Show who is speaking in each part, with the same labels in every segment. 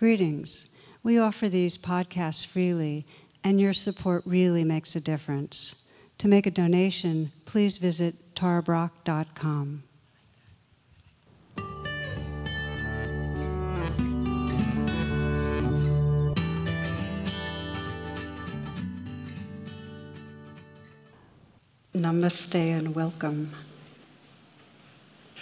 Speaker 1: Greetings. We offer these podcasts freely, and your support really makes a difference. To make a donation, please visit tarabrach.com. Namaste and welcome.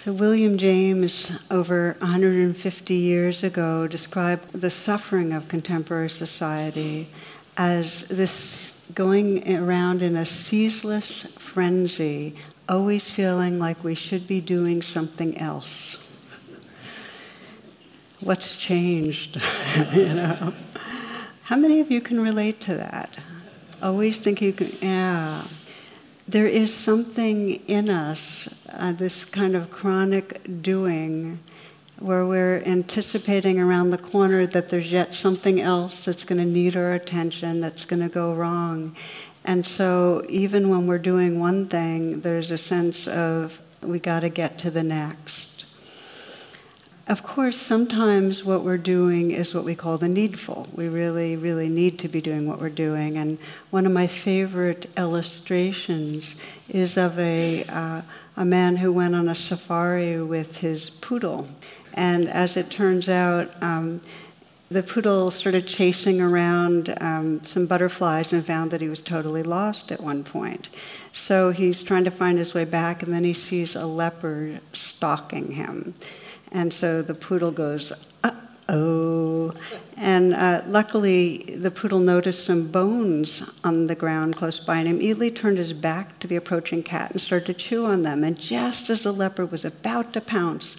Speaker 1: So, William James, over 150 years ago, described the suffering of contemporary society as this going around in a ceaseless frenzy, always feeling like we should be doing something else. What's changed? you know? How many of you can relate to that? Always thinking, yeah, there is something in us, uh, this kind of chronic doing, where we're anticipating around the corner that there's yet something else that's going to need our attention, that's going to go wrong. And so, even when we're doing one thing, there's a sense of we got to get to the next. Of course, sometimes what we're doing is what we call the needful. We really, really need to be doing what we're doing. And one of my favorite illustrations is of a, uh, a man who went on a safari with his poodle. And as it turns out, um, the poodle started chasing around um, some butterflies and found that he was totally lost at one point. So he's trying to find his way back, and then he sees a leopard stalking him. And so the poodle goes, uh oh. And uh, luckily, the poodle noticed some bones on the ground close by and immediately turned his back to the approaching cat and started to chew on them. And just as the leopard was about to pounce,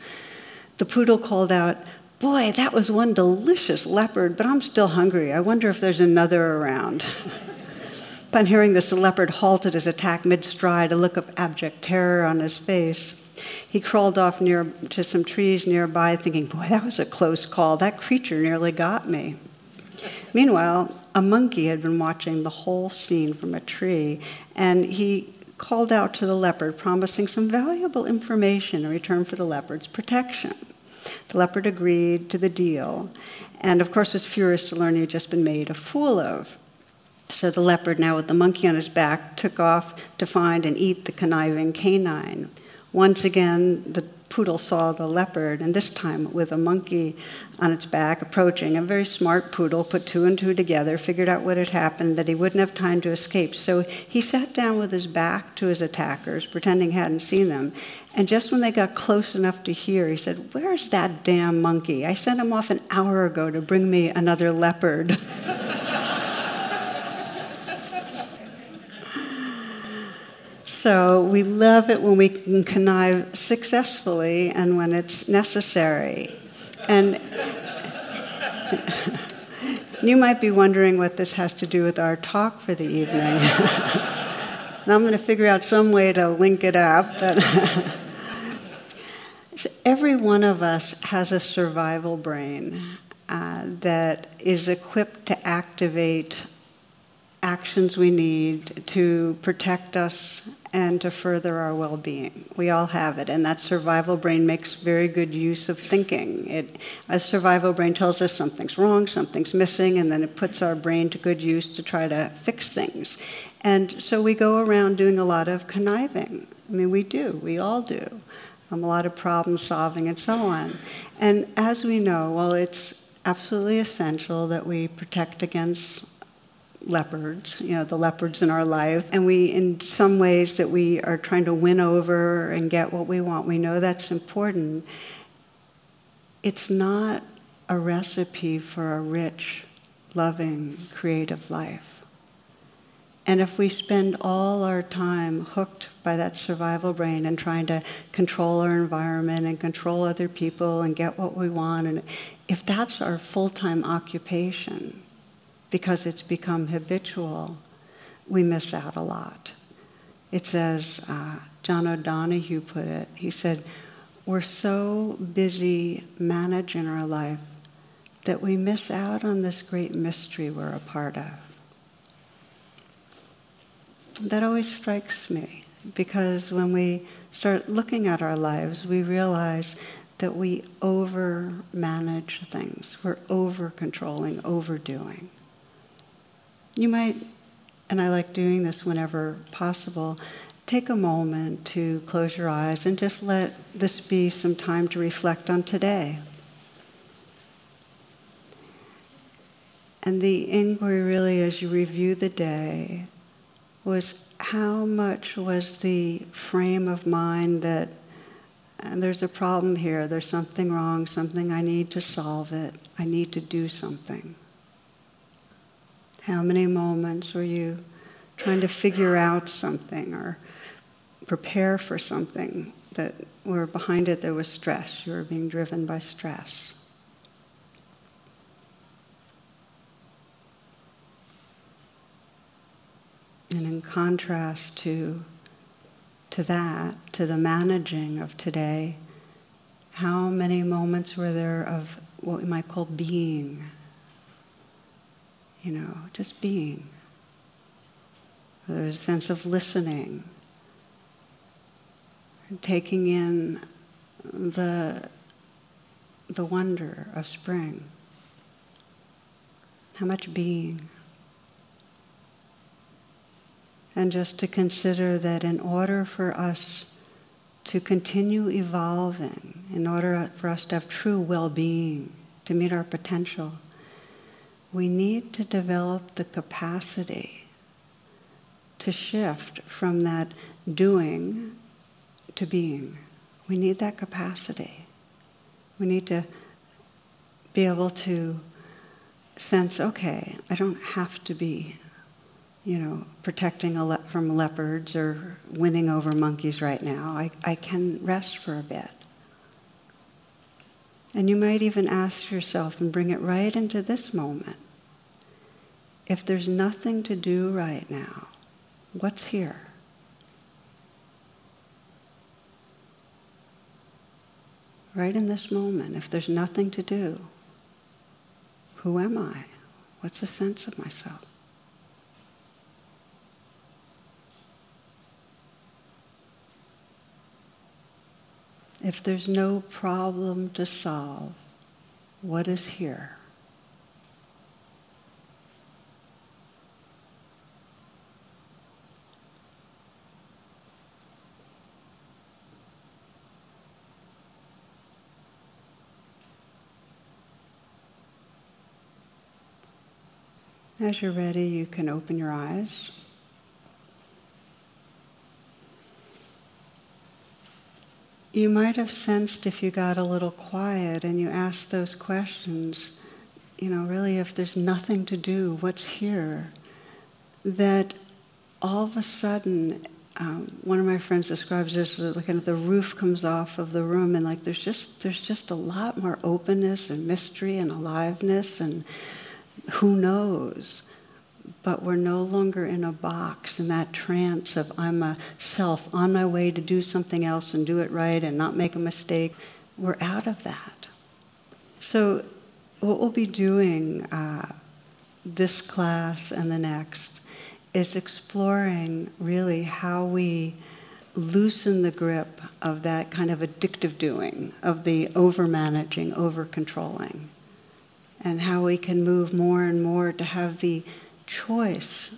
Speaker 1: the poodle called out, Boy, that was one delicious leopard, but I'm still hungry. I wonder if there's another around. Upon hearing this, the leopard halted his attack mid stride, a look of abject terror on his face. He crawled off near to some trees nearby, thinking, Boy, that was a close call. That creature nearly got me. Meanwhile, a monkey had been watching the whole scene from a tree, and he called out to the leopard, promising some valuable information in return for the leopard's protection. The leopard agreed to the deal, and of course was furious to learn he had just been made a fool of. So the leopard, now with the monkey on his back, took off to find and eat the conniving canine. Once again, the poodle saw the leopard, and this time with a monkey on its back approaching. A very smart poodle put two and two together, figured out what had happened, that he wouldn't have time to escape. So he sat down with his back to his attackers, pretending he hadn't seen them. And just when they got close enough to hear, he said, Where's that damn monkey? I sent him off an hour ago to bring me another leopard. So we love it when we can connive successfully and when it's necessary. And you might be wondering what this has to do with our talk for the evening. I'm going to figure out some way to link it up. But so every one of us has a survival brain uh, that is equipped to activate actions we need to protect us and to further our well being. We all have it, and that survival brain makes very good use of thinking. It, a survival brain tells us something's wrong, something's missing, and then it puts our brain to good use to try to fix things. And so we go around doing a lot of conniving. I mean, we do, we all do. Um, a lot of problem solving and so on. And as we know, well, it's absolutely essential that we protect against leopards, you know, the leopards in our life. And we, in some ways, that we are trying to win over and get what we want, we know that's important. It's not a recipe for a rich, loving, creative life. And if we spend all our time hooked by that survival brain and trying to control our environment and control other people and get what we want, and if that's our full time occupation, because it's become habitual, we miss out a lot. It says, uh, John O'Donohue put it. He said, We're so busy managing our life that we miss out on this great mystery we're a part of. That always strikes me because when we start looking at our lives, we realize that we over manage things. We're over controlling, overdoing. You might, and I like doing this whenever possible, take a moment to close your eyes and just let this be some time to reflect on today. And the inquiry, really, as you review the day, was how much was the frame of mind that and there's a problem here, there's something wrong, something I need to solve it, I need to do something. How many moments were you trying to figure out something or prepare for something that where behind it there was stress, you were being driven by stress? And in contrast to, to that, to the managing of today, how many moments were there of what we might call being? You know, just being. There's a sense of listening, taking in the, the wonder of spring. How much being? and just to consider that in order for us to continue evolving, in order for us to have true well being, to meet our potential, we need to develop the capacity to shift from that doing to being. We need that capacity. We need to be able to sense okay, I don't have to be you know, protecting le- from leopards or winning over monkeys right now. I, I can rest for a bit. And you might even ask yourself and bring it right into this moment. If there's nothing to do right now, what's here? Right in this moment, if there's nothing to do, who am I? What's the sense of myself? If there's no problem to solve, what is here? As you're ready, you can open your eyes. You might have sensed if you got a little quiet and you asked those questions, you know, really, if there's nothing to do, what's here? That all of a sudden, um, one of my friends describes this as kind of the roof comes off of the room, and like there's just there's just a lot more openness and mystery and aliveness, and who knows but we're no longer in a box in that trance of I'm a self on my way to do something else and do it right and not make a mistake. We're out of that. So, what we'll be doing uh, this class and the next is exploring really how we loosen the grip of that kind of addictive doing, of the over managing, over controlling, and how we can move more and more to have the choice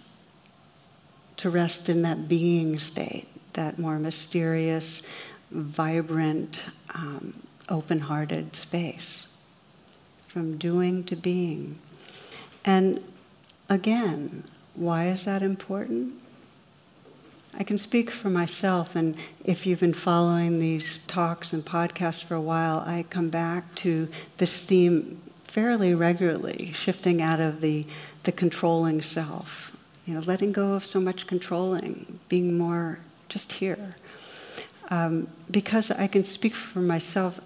Speaker 1: to rest in that being state, that more mysterious, vibrant, um, open hearted space. From doing to being. And again, why is that important? I can speak for myself, and if you've been following these talks and podcasts for a while, I come back to this theme fairly regularly, shifting out of the the controlling self. You know, letting go of so much controlling, being more just here. Um, because I can speak for myself,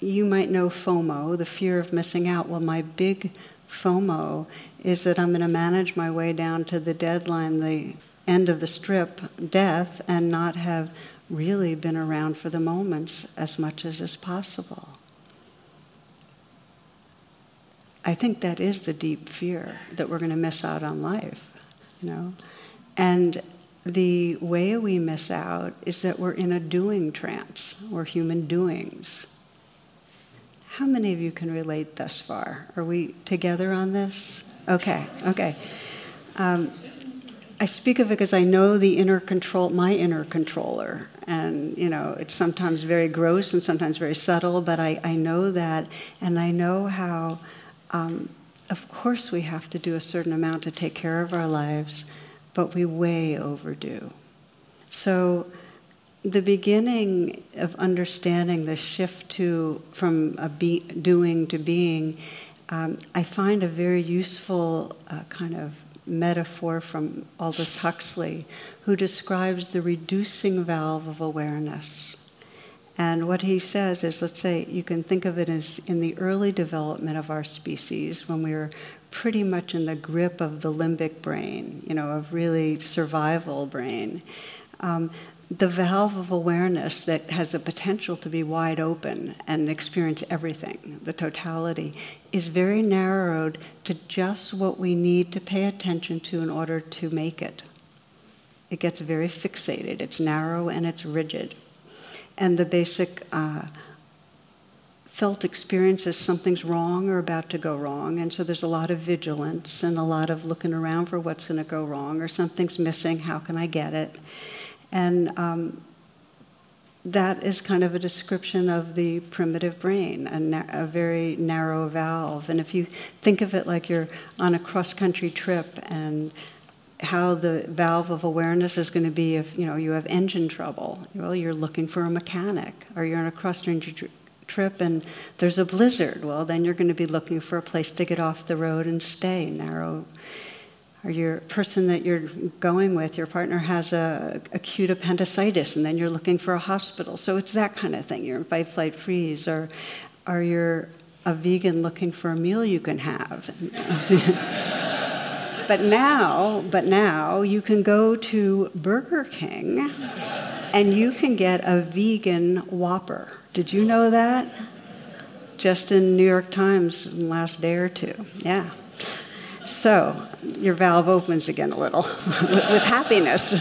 Speaker 1: you might know FOMO, the fear of missing out. Well, my big FOMO is that I'm going to manage my way down to the deadline, the end of the strip, death, and not have really been around for the moments as much as is possible. I think that is the deep fear that we're going to miss out on life, you know. And the way we miss out is that we're in a doing trance. We're human doings. How many of you can relate thus far? Are we together on this? Okay, okay. Um, I speak of it because I know the inner control, my inner controller. And, you know, it's sometimes very gross and sometimes very subtle, but I, I know that. And I know how, um, of course, we have to do a certain amount to take care of our lives, but we way overdo. So, the beginning of understanding the shift to from a be, doing to being, um, I find a very useful uh, kind of metaphor from Aldous Huxley, who describes the reducing valve of awareness. And what he says is let's say you can think of it as in the early development of our species, when we were pretty much in the grip of the limbic brain, you know, of really survival brain. Um, the valve of awareness that has the potential to be wide open and experience everything, the totality, is very narrowed to just what we need to pay attention to in order to make it. It gets very fixated, it's narrow and it's rigid. And the basic uh, felt experience is something's wrong or about to go wrong. And so there's a lot of vigilance and a lot of looking around for what's going to go wrong or something's missing, how can I get it? And um, that is kind of a description of the primitive brain, a, na- a, very narrow valve. And if you think of it like you're on a cross country trip and how the valve of awareness is going to be if you know you have engine trouble well you're looking for a mechanic or you're on a cross country tr- trip and there's a blizzard well then you're going to be looking for a place to get off the road and stay narrow or your person that you're going with, your partner has a acute appendicitis, and then you're looking for a hospital. So it's that kind of thing. You're in fight, flight, freeze, or are you a vegan looking for a meal you can have? but now, but now you can go to Burger King, and you can get a vegan Whopper. Did you know that? Just in New York Times in the last day or two. Yeah. So your valve opens again a little with, happiness.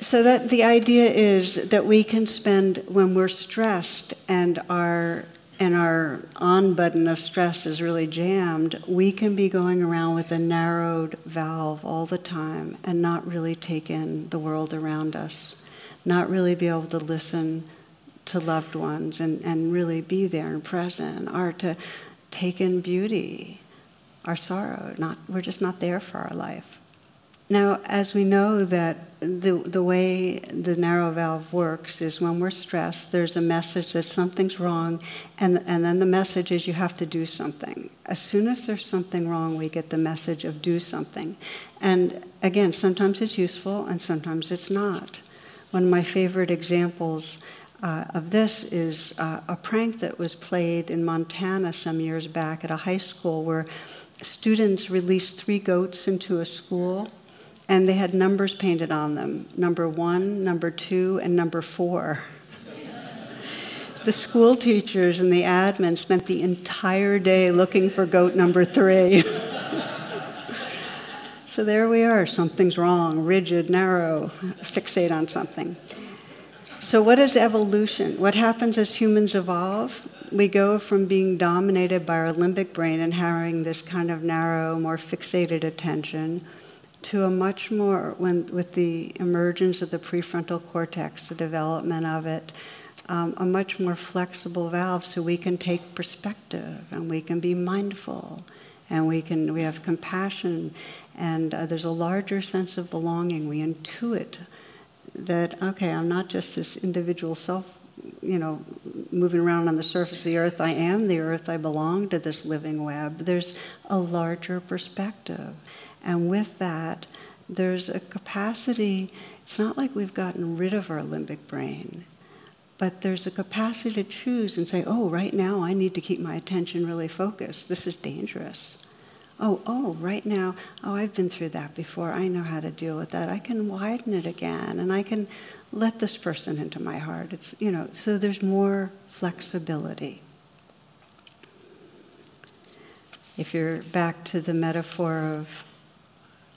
Speaker 1: so that the idea is that we can spend when we're stressed and our and our on button of stress is really jammed, we can be going around with a narrowed valve all the time and not really take in the world around us, not really be able to listen to loved ones and, and really be there and present, or to take in beauty our sorrow. Not, we're just not there for our life. Now, as we know that the, the way the narrow valve works is when we're stressed, there's a message that something's wrong, and, and then the message is you have to do something. As soon as there's something wrong, we get the message of do something. And again, sometimes it's useful and sometimes it's not. One of my favorite examples uh, of this is uh, a prank that was played in Montana some years back at a high school where students released three goats into a school, and they had numbers painted on them number one, number two, and number four. the school teachers and the admin spent the entire day looking for goat number three. so there we are, something's wrong, rigid, narrow, fixate on something. So, what is evolution? What happens as humans evolve? we go from being dominated by our limbic brain and having this kind of narrow, more fixated attention to a much more, when, with the emergence of the prefrontal cortex, the development of it, um, a much more flexible valve so we can take perspective and we can be mindful and we can we have compassion and uh, there's a larger sense of belonging we intuit that okay i'm not just this individual self you know, moving around on the surface of the earth, I am the earth, I belong to this living web. There's a larger perspective. And with that, there's a capacity, it's not like we've gotten rid of our limbic brain, but there's a capacity to choose and say, oh, right now I need to keep my attention really focused. This is dangerous. Oh, oh, right now, oh, I've been through that before. I know how to deal with that. I can widen it again and I can let this person into my heart. It's, you know, so there's more flexibility. If you're back to the metaphor of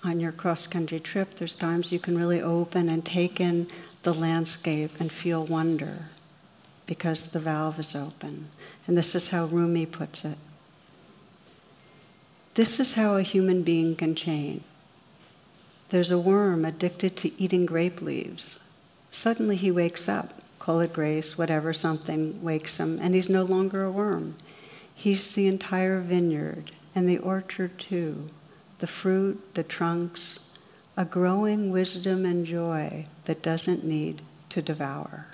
Speaker 1: on your cross country trip, there's times you can really open and take in the landscape and feel wonder because the valve is open. And this is how Rumi puts it. This is how a human being can change. There's a worm addicted to eating grape leaves. Suddenly he wakes up, call it grace, whatever, something wakes him, and he's no longer a worm. He's the entire vineyard and the orchard too, the fruit, the trunks, a growing wisdom and joy that doesn't need to devour.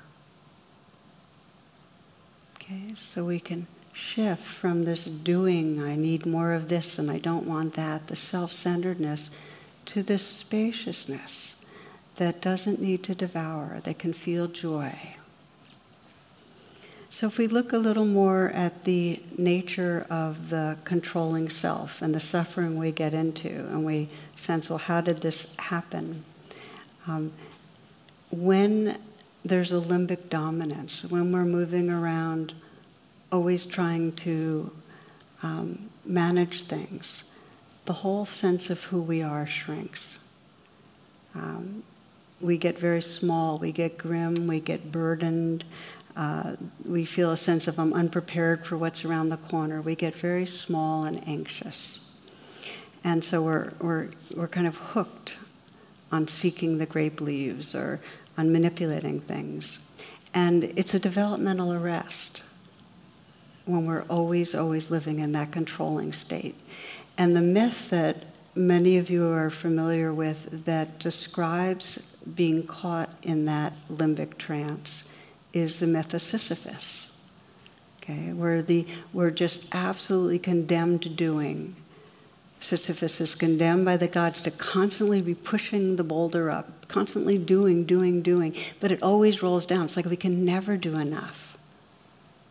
Speaker 1: Okay, so we can shift from this doing, I need more of this and I don't want that, the self centeredness, to this spaciousness that doesn't need to devour, that can feel joy. So, if we look a little more at the nature of the controlling self and the suffering we get into, and we sense, well, how did this happen? Um, when there's a limbic dominance, when we're moving around always trying to um, manage things, the whole sense of who we are shrinks. Um, we get very small, we get grim, we get burdened, uh, we feel a sense of I'm unprepared for what's around the corner. We get very small and anxious. And so we're, we're, we're kind of hooked on seeking the grape leaves or on manipulating things. And it's a developmental arrest when we're always, always living in that controlling state. And the myth that many of you are familiar with that describes being caught in that limbic trance is the myth of Sisyphus. Okay, where the we're just absolutely condemned to doing. Sisyphus is condemned by the gods to constantly be pushing the boulder up, constantly doing, doing, doing, but it always rolls down. It's like we can never do enough.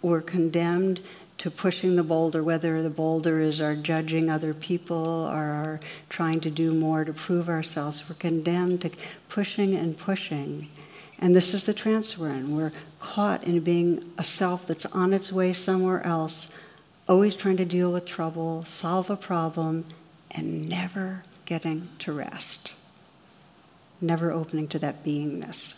Speaker 1: We're condemned to pushing the boulder, whether the boulder is our judging other people or our trying to do more to prove ourselves. We're condemned to pushing and pushing. And this is the trance we're in. We're caught in being a self that's on its way somewhere else, always trying to deal with trouble, solve a problem, and never getting to rest. Never opening to that beingness.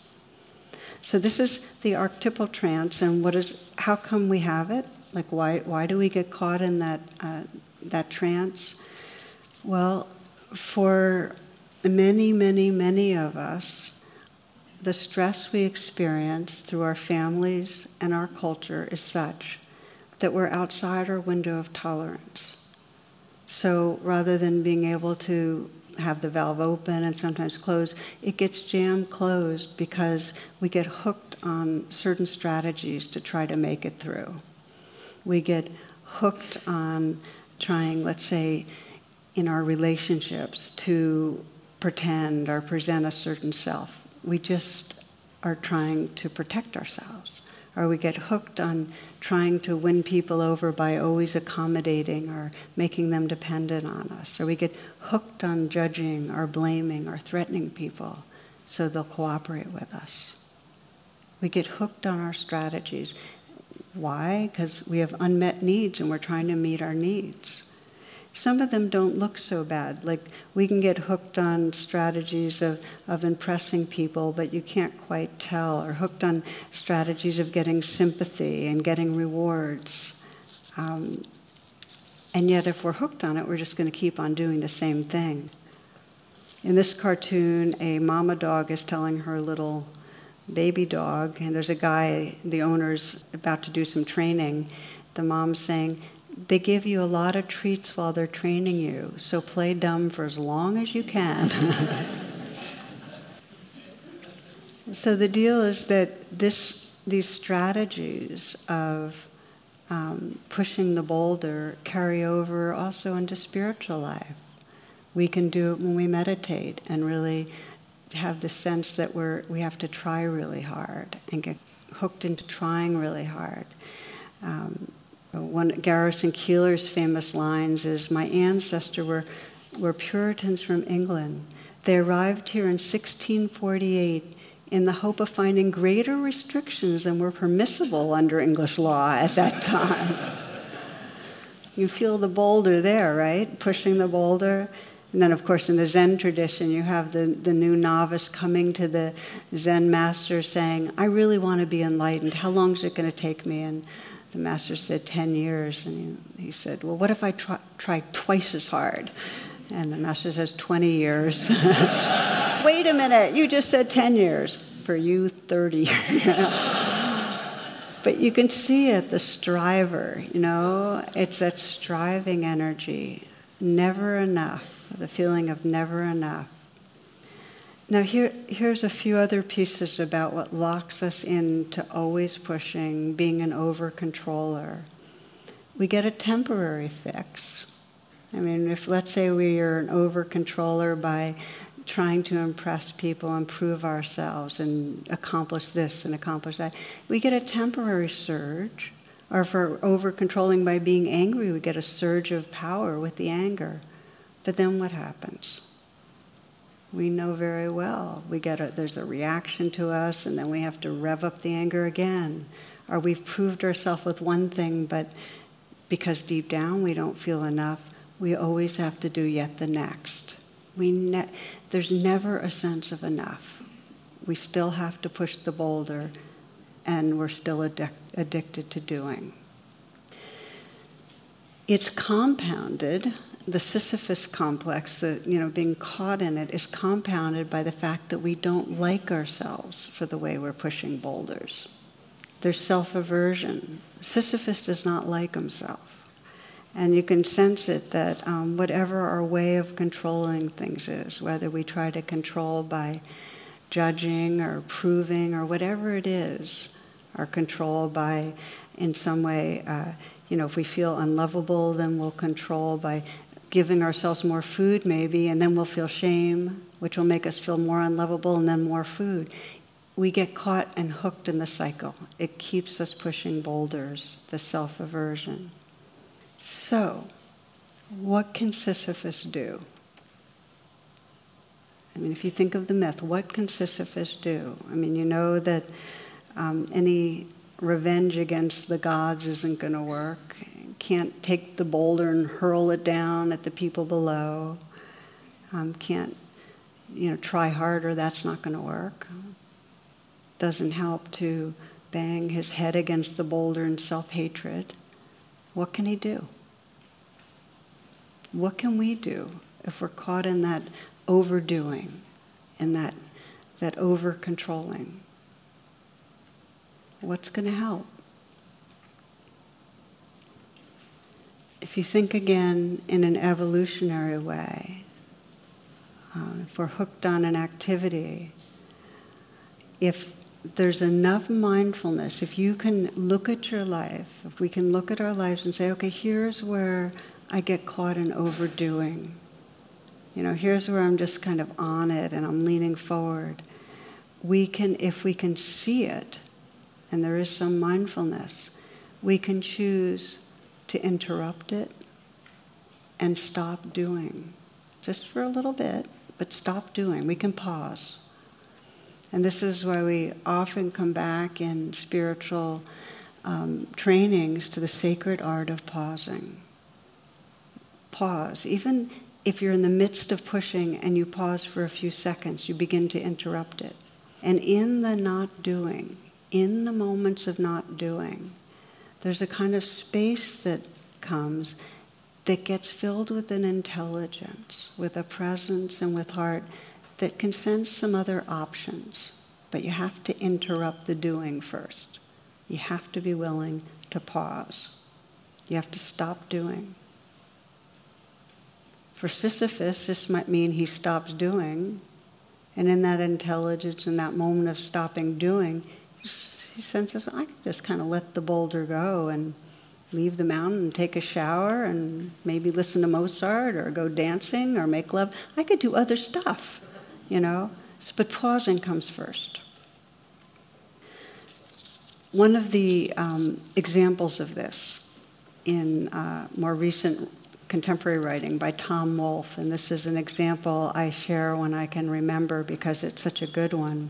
Speaker 1: So this is the archetypal trance, and what is? How come we have it? Like, why why do we get caught in that uh, that trance? Well, for many, many, many of us, the stress we experience through our families and our culture is such that we're outside our window of tolerance. So rather than being able to have the valve open and sometimes closed, it gets jammed closed because we get hooked on certain strategies to try to make it through. We get hooked on trying, let's say, in our relationships to pretend or present a certain self. We just are trying to protect ourselves or we get hooked on trying to win people over by always accommodating or making them dependent on us, or we get hooked on judging or blaming or threatening people so they'll cooperate with us. We get hooked on our strategies. Why? Because we have unmet needs and we're trying to meet our needs. Some of them don't look so bad. Like we can get hooked on strategies of, of impressing people, but you can't quite tell, or hooked on strategies of getting sympathy and getting rewards. Um, and yet, if we're hooked on it, we're just going to keep on doing the same thing. In this cartoon, a mama dog is telling her little baby dog, and there's a guy, the owner's about to do some training. The mom's saying, they give you a lot of treats while they're training you, so play dumb for as long as you can. so the deal is that this, these strategies of um, pushing the boulder carry over also into spiritual life. We can do it when we meditate and really have the sense that we're, we have to try really hard and get hooked into trying really hard. Um, one Garrison Keillor's famous lines is My ancestors were, were Puritans from England. They arrived here in 1648 in the hope of finding greater restrictions than were permissible under English law at that time. you feel the boulder there, right? Pushing the boulder. And then, of course, in the Zen tradition, you have the, the new novice coming to the Zen master saying, I really want to be enlightened. How long is it going to take me? And the master said, 10 years. And he, he said, Well, what if I try, try twice as hard? And the master says, 20 years. Wait a minute, you just said 10 years. For you, 30. but you can see it, the striver, you know? It's that striving energy. Never enough, the feeling of never enough. Now, here, here's a few other pieces about what locks us into always pushing, being an over controller. We get a temporary fix. I mean, if let's say we are an over controller by trying to impress people improve ourselves and accomplish this and accomplish that, we get a temporary surge. Or if we're over controlling by being angry, we get a surge of power with the anger. But then what happens? We know very well. We get a, there's a reaction to us, and then we have to rev up the anger again. Or we've proved ourselves with one thing, but because deep down we don't feel enough, we always have to do yet the next. We ne- there's never a sense of enough. We still have to push the boulder, and we're still addic- addicted to doing. It's compounded the Sisyphus complex, the, you know, being caught in it, is compounded by the fact that we don't like ourselves for the way we're pushing boulders. There's self aversion. Sisyphus does not like himself. And you can sense it that um, whatever our way of controlling things is, whether we try to control by judging or proving or whatever it is, or control by, in some way, uh, you know, if we feel unlovable, then we'll control by giving ourselves more food, maybe, and then we'll feel shame, which will make us feel more unlovable, and then more food. We get caught and hooked in the cycle. It keeps us pushing boulders, the self aversion. So, what can Sisyphus do? I mean, if you think of the myth, what can Sisyphus do? I mean, you know that um, any revenge against the gods isn't going to work can't take the boulder and hurl it down at the people below. Um, can't, you know, try harder, that's not going to work. Doesn't help to bang his head against the boulder in self hatred. What can he do? What can we do if we're caught in that overdoing, in that, that over controlling? What's going to help? If you think again in an evolutionary way, uh, if we're hooked on an activity, if there's enough mindfulness, if you can look at your life, if we can look at our lives and say, okay, here's where I get caught in overdoing. You know, here's where I'm just kind of on it and I'm leaning forward. We can, if we can see it, and there is some mindfulness, we can choose to interrupt it and stop doing. Just for a little bit, but stop doing. We can pause. And this is why we often come back in spiritual um, trainings to the sacred art of pausing. Pause. Even if you're in the midst of pushing and you pause for a few seconds, you begin to interrupt it. And in the not doing, in the moments of not doing, there's a kind of space that comes that gets filled with an intelligence, with a presence, and with heart that can sense some other options. But you have to interrupt the doing first. You have to be willing to pause. You have to stop doing. For Sisyphus, this might mean he stops doing, and in that intelligence, in that moment of stopping doing, senses, I can just kind of let the boulder go and leave the mountain and take a shower and maybe listen to Mozart or go dancing or make love. I could do other stuff, you know, but pausing comes first. One of the um, examples of this in uh, more recent contemporary writing by Tom Wolfe, and this is an example I share when I can remember because it's such a good one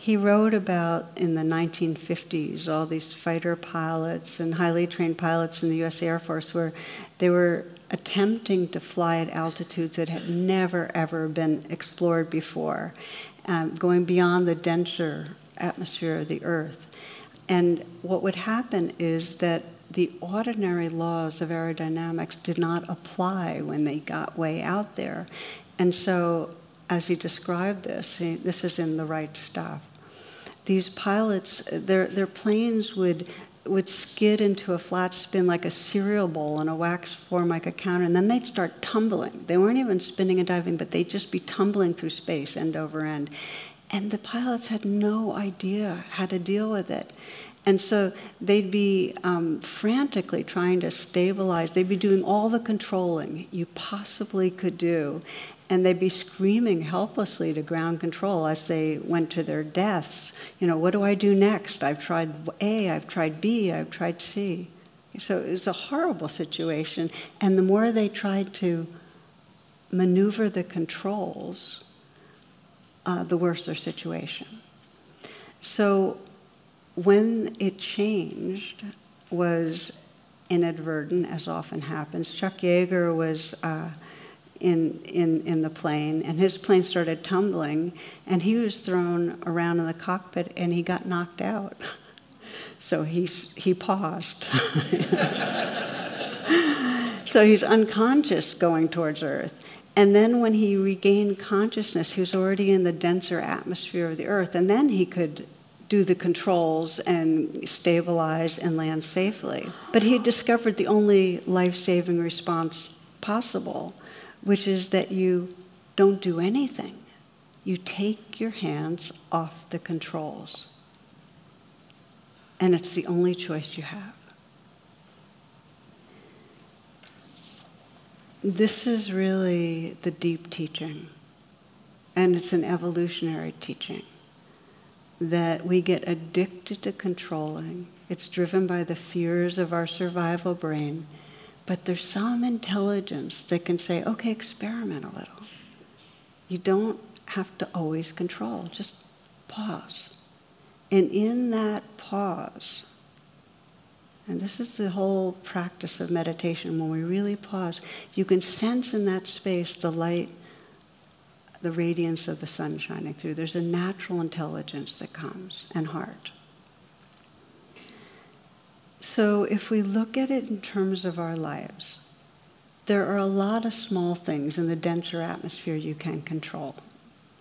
Speaker 1: he wrote about in the 1950s all these fighter pilots and highly trained pilots in the US Air Force where they were attempting to fly at altitudes that had never ever been explored before, um, going beyond the denser atmosphere of the Earth. And what would happen is that the ordinary laws of aerodynamics did not apply when they got way out there. And so, as he described this, he, this is in the right stuff. These pilots, their, their planes would would skid into a flat spin like a cereal bowl in a waxed Formica counter, and then they'd start tumbling. They weren't even spinning and diving, but they'd just be tumbling through space end over end. And the pilots had no idea how to deal with it. And so they'd be um, frantically trying to stabilize. They'd be doing all the controlling you possibly could do. And they'd be screaming helplessly to ground control as they went to their deaths. You know, what do I do next? I've tried A, I've tried B, I've tried C. So it was a horrible situation. And the more they tried to maneuver the controls, uh, the worse their situation. So when it changed was inadvertent, as often happens. Chuck Yeager was uh, in, in, in the plane, and his plane started tumbling, and he was thrown around in the cockpit, and he got knocked out. So he's, he paused. so he's unconscious going towards Earth. And then when he regained consciousness, he was already in the denser atmosphere of the Earth, and then he could do the controls and stabilize and land safely. But he discovered the only life saving response possible, which is that you don't do anything. You take your hands off the controls. And it's the only choice you have. This is really the deep teaching, and it's an evolutionary teaching that we get addicted to controlling. It's driven by the fears of our survival brain. But there's some intelligence that can say, okay, experiment a little. You don't have to always control, just pause. And in that pause, and this is the whole practice of meditation, when we really pause, you can sense in that space the light the radiance of the sun shining through. There's a natural intelligence that comes and heart. So if we look at it in terms of our lives, there are a lot of small things in the denser atmosphere you can control.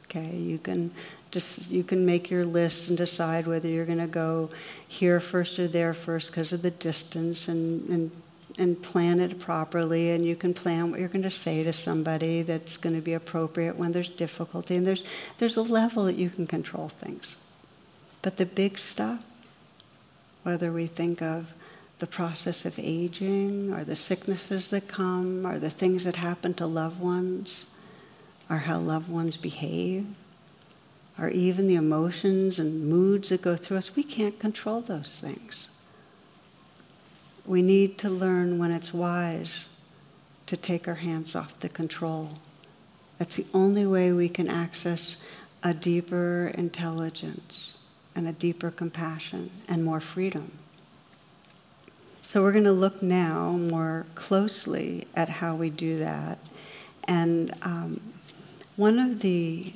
Speaker 1: Okay, you can just you can make your list and decide whether you're going to go here first or there first because of the distance and, and and plan it properly and you can plan what you're going to say to somebody that's going to be appropriate when there's difficulty and there's there's a level that you can control things but the big stuff whether we think of the process of aging or the sicknesses that come or the things that happen to loved ones or how loved ones behave or even the emotions and moods that go through us we can't control those things we need to learn when it's wise to take our hands off the control. That's the only way we can access a deeper intelligence and a deeper compassion and more freedom. So, we're going to look now more closely at how we do that. And um, one of the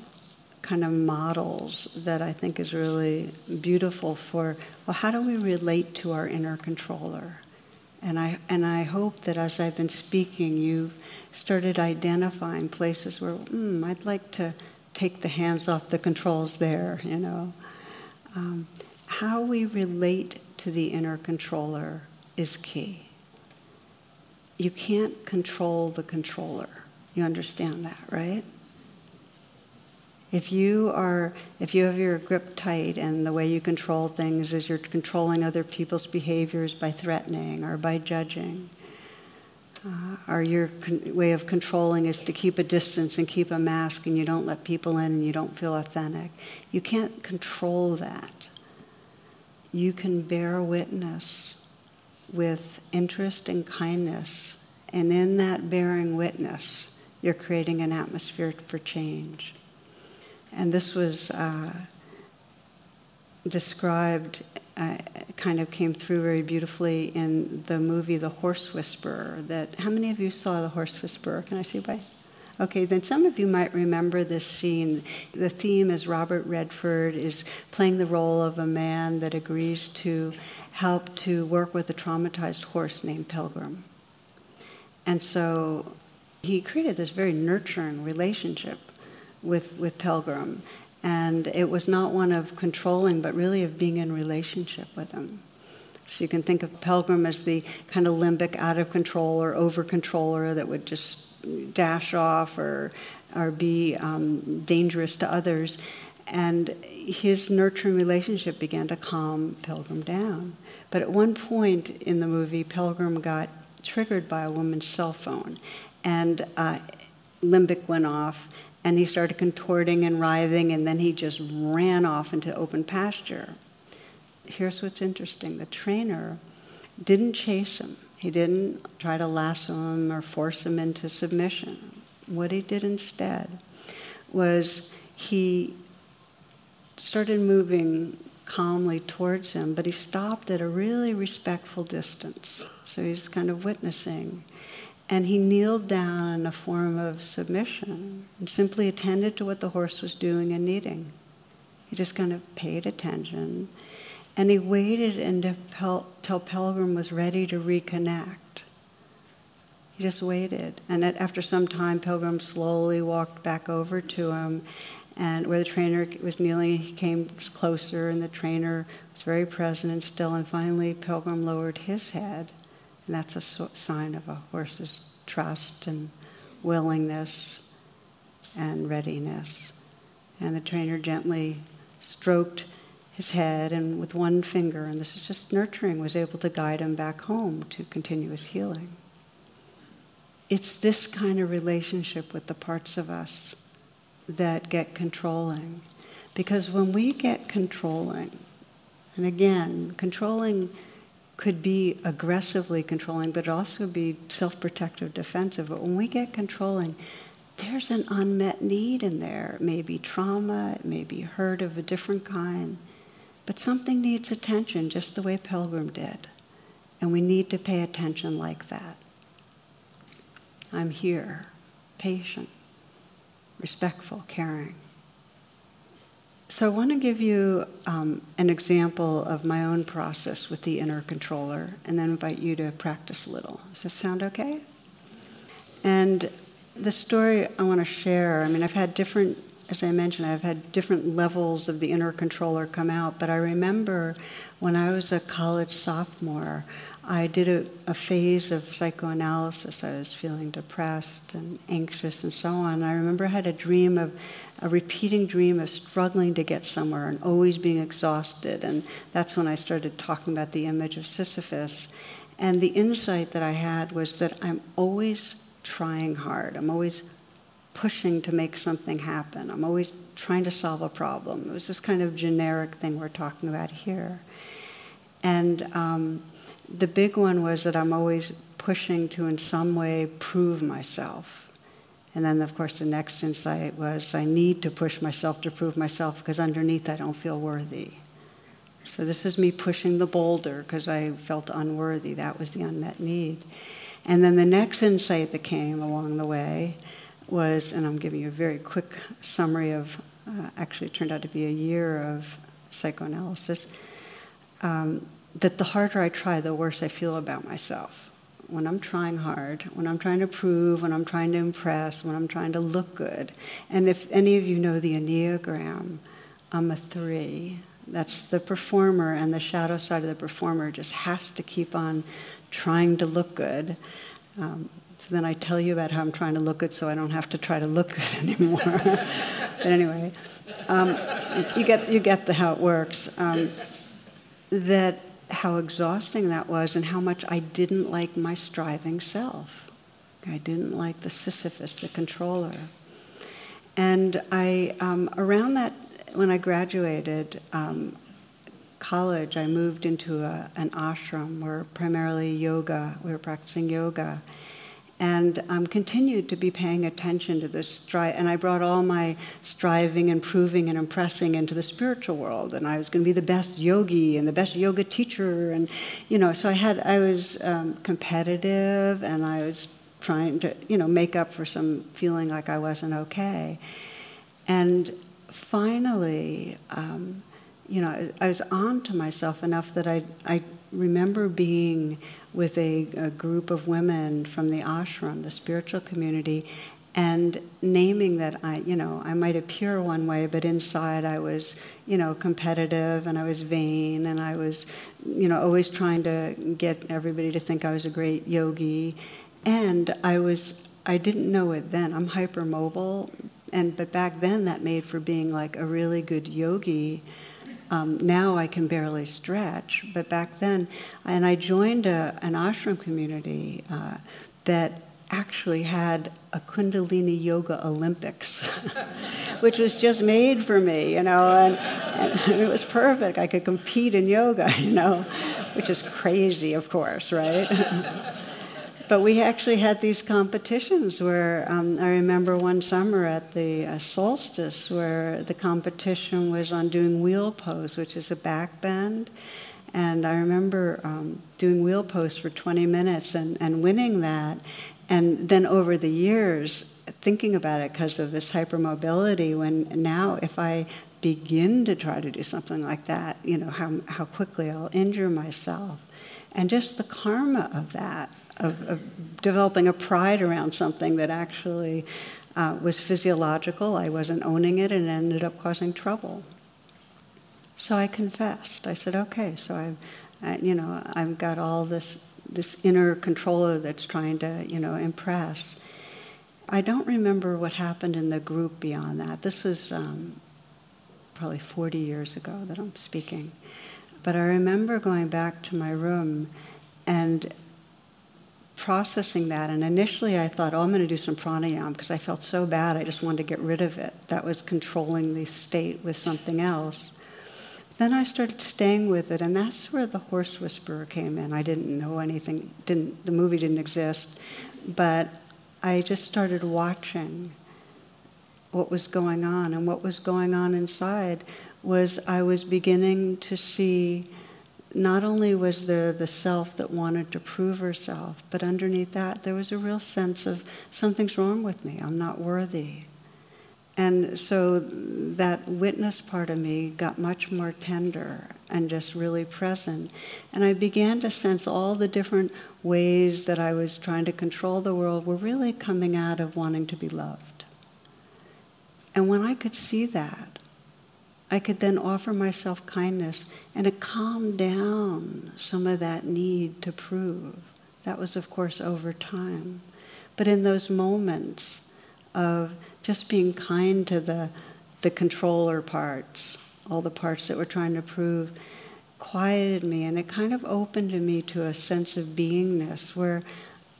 Speaker 1: kind of models that I think is really beautiful for, well, how do we relate to our inner controller? And I, and I hope that as I've been speaking, you've started identifying places where, hmm, I'd like to take the hands off the controls there, you know. Um, how we relate to the inner controller is key. You can't control the controller. You understand that, right? If you are, if you have your grip tight and the way you control things is you're controlling other people's behaviors by threatening or by judging, uh, or your con- way of controlling is to keep a distance and keep a mask and you don't let people in and you don't feel authentic. You can't control that. You can bear witness with interest and kindness, and in that bearing witness, you're creating an atmosphere for change. And this was uh, described uh, kind of came through very beautifully in the movie The Horse Whisperer. That how many of you saw The Horse Whisperer? Can I see by? Okay, then some of you might remember this scene. The theme is Robert Redford is playing the role of a man that agrees to help to work with a traumatized horse named Pilgrim. And so he created this very nurturing relationship with, with Pilgrim. And it was not one of controlling, but really of being in relationship with him. So you can think of Pilgrim as the kind of limbic, out of control or over controller that would just dash off or, or be um, dangerous to others. And his nurturing relationship began to calm Pilgrim down. But at one point in the movie, Pilgrim got triggered by a woman's cell phone, and uh, limbic went off, and he started contorting and writhing, and then he just ran off into open pasture. Here's what's interesting the trainer didn't chase him, he didn't try to lasso him or force him into submission. What he did instead was he started moving calmly towards him, but he stopped at a really respectful distance. So he's kind of witnessing. And he kneeled down in a form of submission and simply attended to what the horse was doing and needing. He just kind of paid attention. And he waited until Pilgrim was ready to reconnect. He just waited. And after some time, Pilgrim slowly walked back over to him. And where the trainer was kneeling, he came closer, and the trainer was very present and still. And finally, Pilgrim lowered his head and that's a sign of a horse's trust and willingness and readiness. And the trainer gently stroked his head and with one finger, and this is just nurturing, was able to guide him back home to continuous healing. It's this kind of relationship with the parts of us that get controlling. Because when we get controlling, and again, controlling could be aggressively controlling, but also be self protective, defensive. But when we get controlling, there's an unmet need in there. It may be trauma, it may be hurt of a different kind, but something needs attention, just the way Pilgrim did. And we need to pay attention like that. I'm here, patient, respectful, caring. So I want to give you um, an example of my own process with the inner controller and then invite you to practice a little. Does that sound okay? And the story I want to share, I mean, I've had different, as I mentioned, I've had different levels of the inner controller come out, but I remember when I was a college sophomore, I did a, a, phase of psychoanalysis. I was feeling depressed and anxious and so on. I remember I had a dream of a repeating dream of struggling to get somewhere and always being exhausted. And that's when I started talking about the image of Sisyphus. And the insight that I had was that I'm always trying hard. I'm always pushing to make something happen. I'm always trying to solve a problem. It was this kind of generic thing we're talking about here. And um, the big one was that I'm always pushing to, in some way, prove myself. And then, of course, the next insight was I need to push myself to prove myself because underneath I don't feel worthy. So, this is me pushing the boulder because I felt unworthy. That was the unmet need. And then the next insight that came along the way was, and I'm giving you a very quick summary of, uh, actually, turned out to be a year of psychoanalysis, um, that the harder I try, the worse I feel about myself when I'm trying hard, when I'm trying to prove, when I'm trying to impress, when I'm trying to look good. And if any of you know the Enneagram, I'm a three. That's the performer, and the shadow side of the performer just has to keep on trying to look good. Um, so then I tell you about how I'm trying to look good so I don't have to try to look good anymore. but anyway, um, you, get, you get the, how it works. Um, that how exhausting that was and how much I didn't like my striving self. I didn't like the Sisyphus, the controller. And I, um, around that, when I graduated um, college, I moved into a, an ashram where primarily yoga, we were practicing yoga. And um, continued to be paying attention to this strive. And I brought all my striving and proving and impressing into the spiritual world. And I was going to be the best yogi and the best yoga teacher. And, you know, so I had, I was um, competitive and I was trying to, you know, make up for some feeling like I wasn't okay. And finally, um, you know, I was on to myself enough that I, I remember being with a, a, group of women from the ashram, the spiritual community, and naming that I, you know, I might appear one way, but inside I was, you know, competitive and I was vain and I was, you know, always trying to get everybody to think I was a great yogi. And I was, I didn't know it then. I'm hypermobile, and but back then that made for being like a really good yogi um, now I can barely stretch, but back then, and I joined a, an ashram community uh, that actually had a Kundalini Yoga Olympics, which was just made for me, you know, and, and, it was perfect. I could compete in yoga, you know, which is crazy, of course, right? but we actually had these competitions where um, I remember one summer at the uh, solstice where the competition was on doing wheel pose, which is a back bend. And I remember um, doing wheel pose for 20 minutes and, and winning that. And then over the years, thinking about it because of this hypermobility, when now if I begin to try to do something like that, you know, how, how quickly I'll injure myself. And just the karma of that of, of developing a pride around something that actually uh, was physiological. I wasn't owning it and it ended up causing trouble. So I confessed. I said, okay, so I've, I, you know, I've got all this, this inner controller that's trying to, you know, impress. I don't remember what happened in the group beyond that. This is um, probably 40 years ago that I'm speaking. But I remember going back to my room and processing that. And initially I thought, oh, I'm going to do some pranayama because I felt so bad. I just wanted to get rid of it. That was controlling the state with something else. Then I started staying with it, and that's where the horse whisperer came in. I didn't know anything, didn't, the movie didn't exist, but I just started watching what was going on. And what was going on inside was I was beginning to see not only was there the self that wanted to prove herself, but underneath that, there was a real sense of something's wrong with me, I'm not worthy. And so that witness part of me got much more tender and just really present. And I began to sense all the different ways that I was trying to control the world were really coming out of wanting to be loved. And when I could see that, I could then offer myself kindness and it calmed down some of that need to prove. That was, of course, over time. But in those moments of just being kind to the, the controller parts, all the parts that were trying to prove, quieted me and it kind of opened me to a sense of beingness where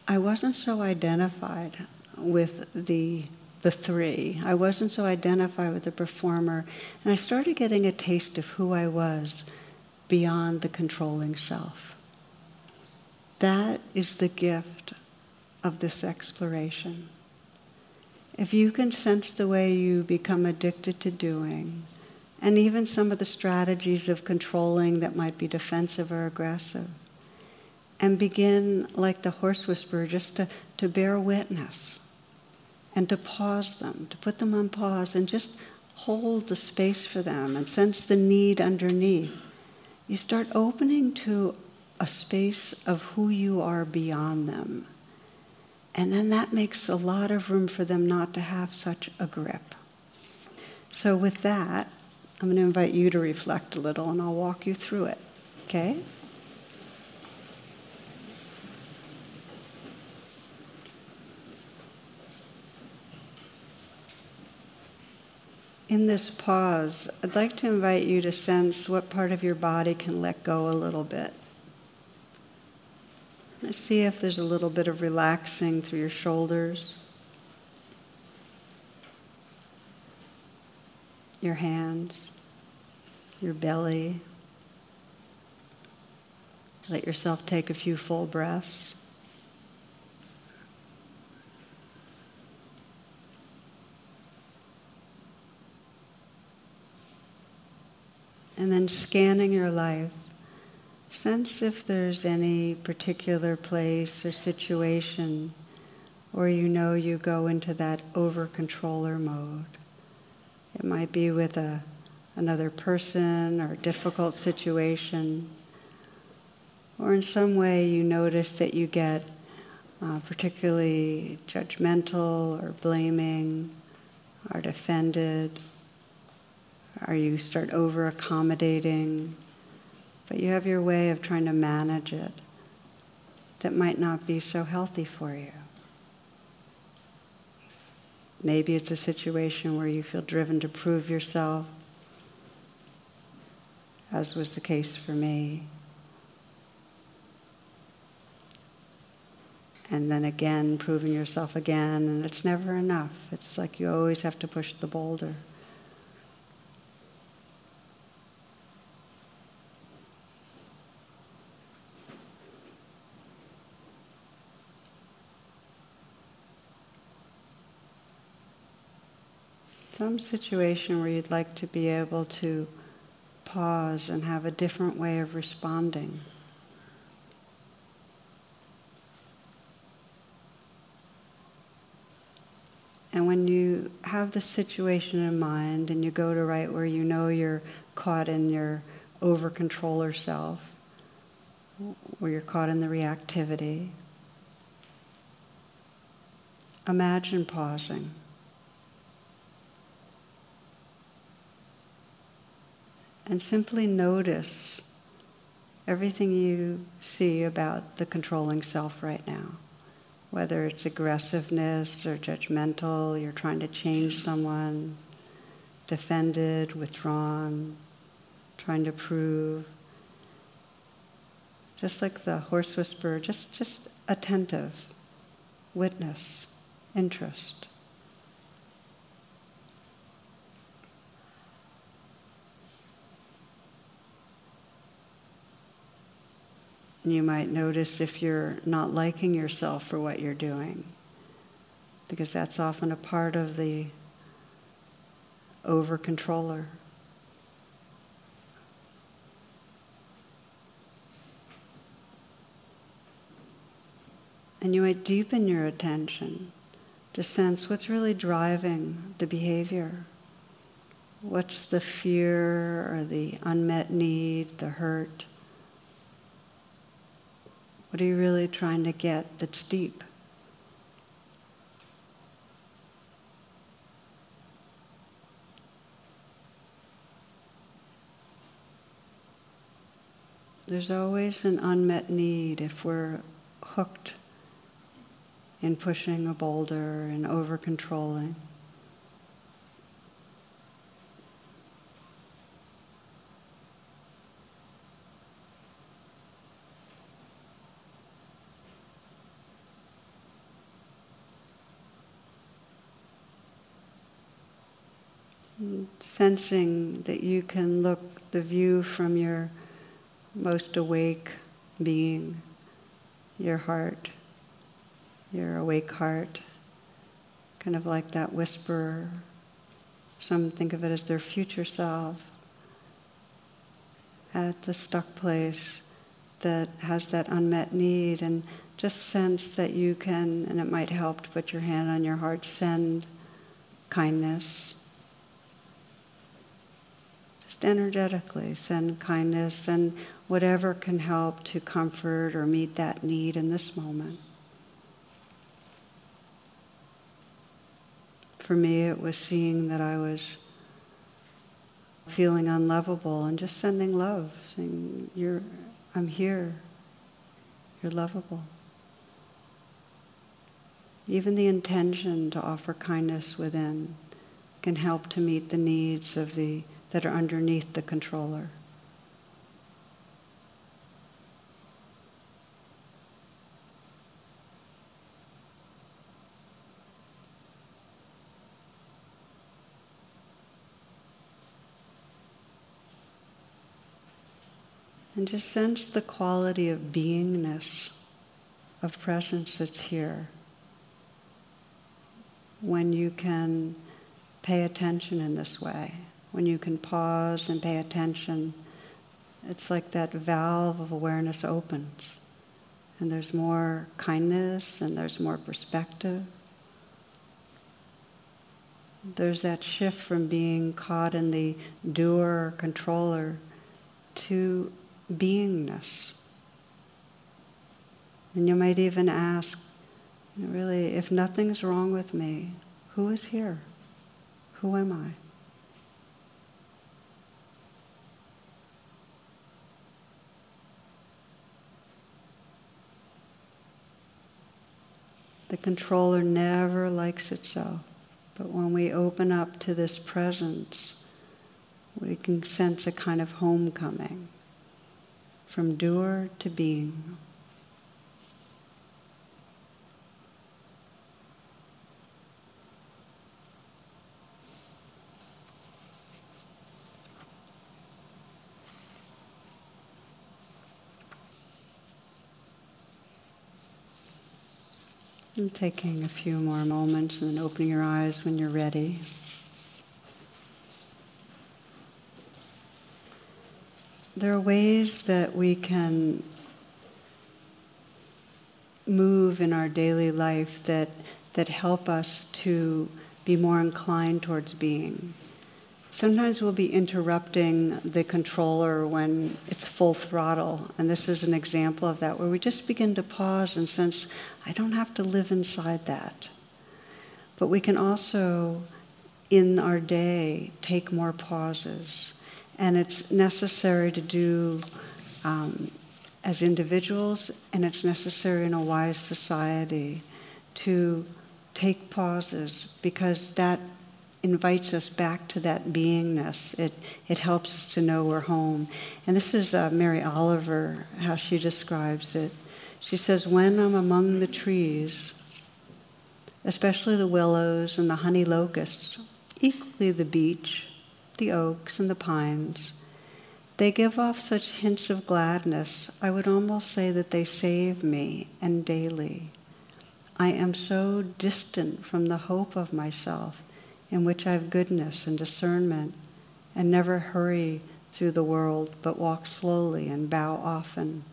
Speaker 1: I wasn't so identified with the the three. I wasn't so identified with the performer, and I started getting a taste of who I was beyond the controlling self. That is the gift of this exploration. If you can sense the way you become addicted to doing, and even some of the strategies of controlling that might be defensive or aggressive, and begin, like the horse whisperer, just to, to bear witness and to pause them, to put them on pause and just hold the space for them and sense the need underneath, you start opening to a space of who you are beyond them. And then that makes a lot of room for them not to have such a grip. So, with that, I'm going to invite you to reflect a little and I'll walk you through it. Okay? In this pause, I'd like to invite you to sense what part of your body can let go a little bit. Let's see if there's a little bit of relaxing through your shoulders, your hands, your belly. Let yourself take a few full breaths. And then scanning your life, sense if there's any particular place or situation where you know you go into that over controller mode. It might be with a, another person or a difficult situation, or in some way you notice that you get uh, particularly judgmental or blaming, or defended, or you start over accommodating, but you have your way of trying to manage it that might not be so healthy for you. Maybe it's a situation where you feel driven to prove yourself, as was the case for me. And then again, proving yourself again, and it's never enough. It's like you always have to push the boulder. Some situation where you'd like to be able to pause and have a different way of responding. And when you have the situation in mind and you go to right where you know you're caught in your over controller self, where you're caught in the reactivity, imagine pausing. And simply notice everything you see about the controlling self right now. Whether it's aggressiveness or judgmental, you're trying to change someone, defended, withdrawn, trying to prove. Just like the horse whisperer, just, just attentive, witness, interest. You might notice if you're not liking yourself for what you're doing, because that's often a part of the over controller. And you might deepen your attention to sense what's really driving the behavior. What's the fear or the unmet need, the hurt? What are you really trying to get that's deep? There's always an unmet need if we're hooked in pushing a boulder and over controlling. Sensing that you can look the view from your most awake being, your heart, your awake heart, kind of like that whisperer. Some think of it as their future self at the stuck place that has that unmet need, and just sense that you can, and it might help to put your hand on your heart, send kindness energetically send kindness, and whatever can help to comfort or meet that need in this moment. For me, it was seeing that I was feeling unlovable and just sending love, saying, You're, I'm here, you're lovable. Even the intention to offer kindness within can help to meet the needs of the that are underneath the controller. And just sense the quality of beingness, of presence that's here. When you can pay attention in this way when you can pause and pay attention. It's like that valve of awareness opens, and there's more kindness and there's more perspective. There's that shift from being caught in the doer controller to beingness. And you might even ask, really, if nothing's wrong with me, who is here? Who am I? The controller never likes it so. But when we open up to this presence, we can sense a kind of homecoming from doer to being. And taking a few more moments and then opening your eyes when you're ready. There are ways that we can move in our daily life that, that help us to be more inclined towards being. Sometimes we'll be interrupting the controller when it's full throttle, and this is an example of that, where we just begin to pause and sense, I don't have to live inside that. But we can also, in our day, take more pauses. And it's necessary to do um, as individuals, and it's necessary in a wise society to take pauses because that invites us back to that beingness. It, it helps us to know we're home. And this is uh, Mary Oliver, how she describes it. She says, When I'm among the trees, especially the willows and the honey locusts, equally the beech, the oaks, and the pines, they give off such hints of gladness, I would almost say that they save me, and daily. I am so distant from the hope of myself in which I have goodness and discernment and never hurry through the world, but walk slowly and bow often.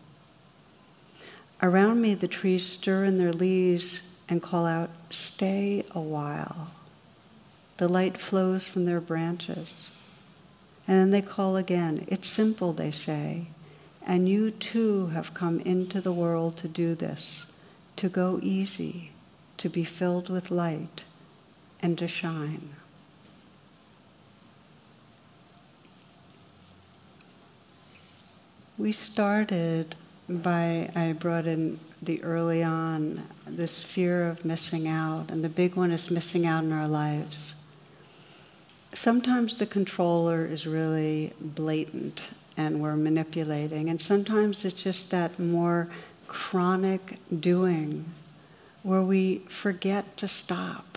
Speaker 1: Around me, the trees stir in their leaves and call out, Stay a while. The light flows from their branches. And then they call again. It's simple, they say. And you too have come into the world to do this, to go easy, to be filled with light and to shine. We started by, I brought in the early on, this fear of missing out, and the big one is missing out in our lives. Sometimes the controller is really blatant and we're manipulating, and sometimes it's just that more chronic doing where we forget to stop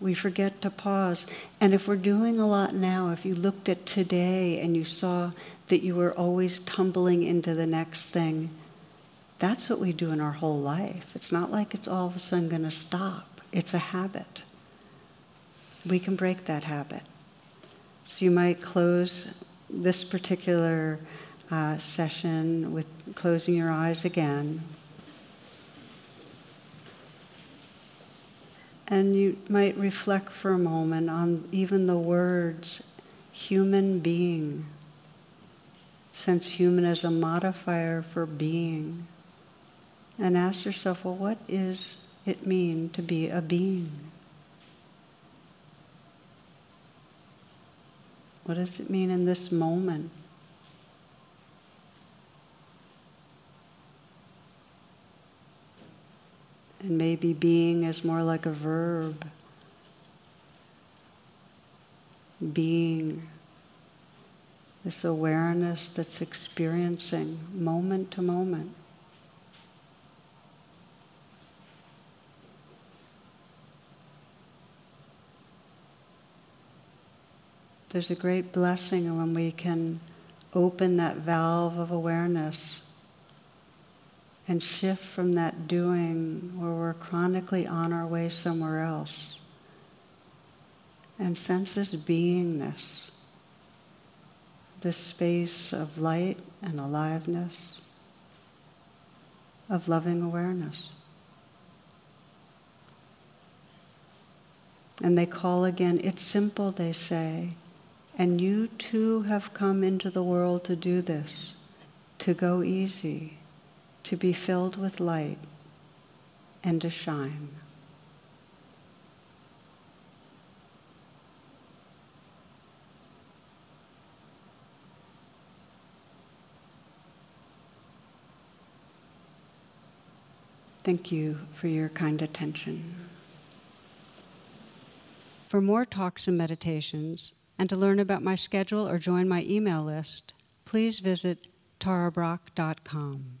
Speaker 1: we forget to pause. And if we're doing a lot now, if you looked at today and you saw that you were always tumbling into the next thing, that's what we do in our whole life. It's not like it's all of a sudden going to stop, it's a habit. We can break that habit. So you might close this particular uh, session with closing your eyes again. And you might reflect for a moment on even the words human being, since human is a modifier for being. And ask yourself, well, what is it mean to be a being? What does it mean in this moment? And maybe being is more like a verb. Being, this awareness that's experiencing moment to moment. There's a great blessing when we can open that valve of awareness and shift from that doing where we're chronically on our way somewhere else and sense this beingness this space of light and aliveness, of loving awareness. And they call again, it's simple, they say, and you too have come into the world to do this, to go easy, to be filled with light, and to shine. Thank you for your kind attention. For more talks and meditations, and to learn about my schedule or join my email list, please visit tarabrach.com.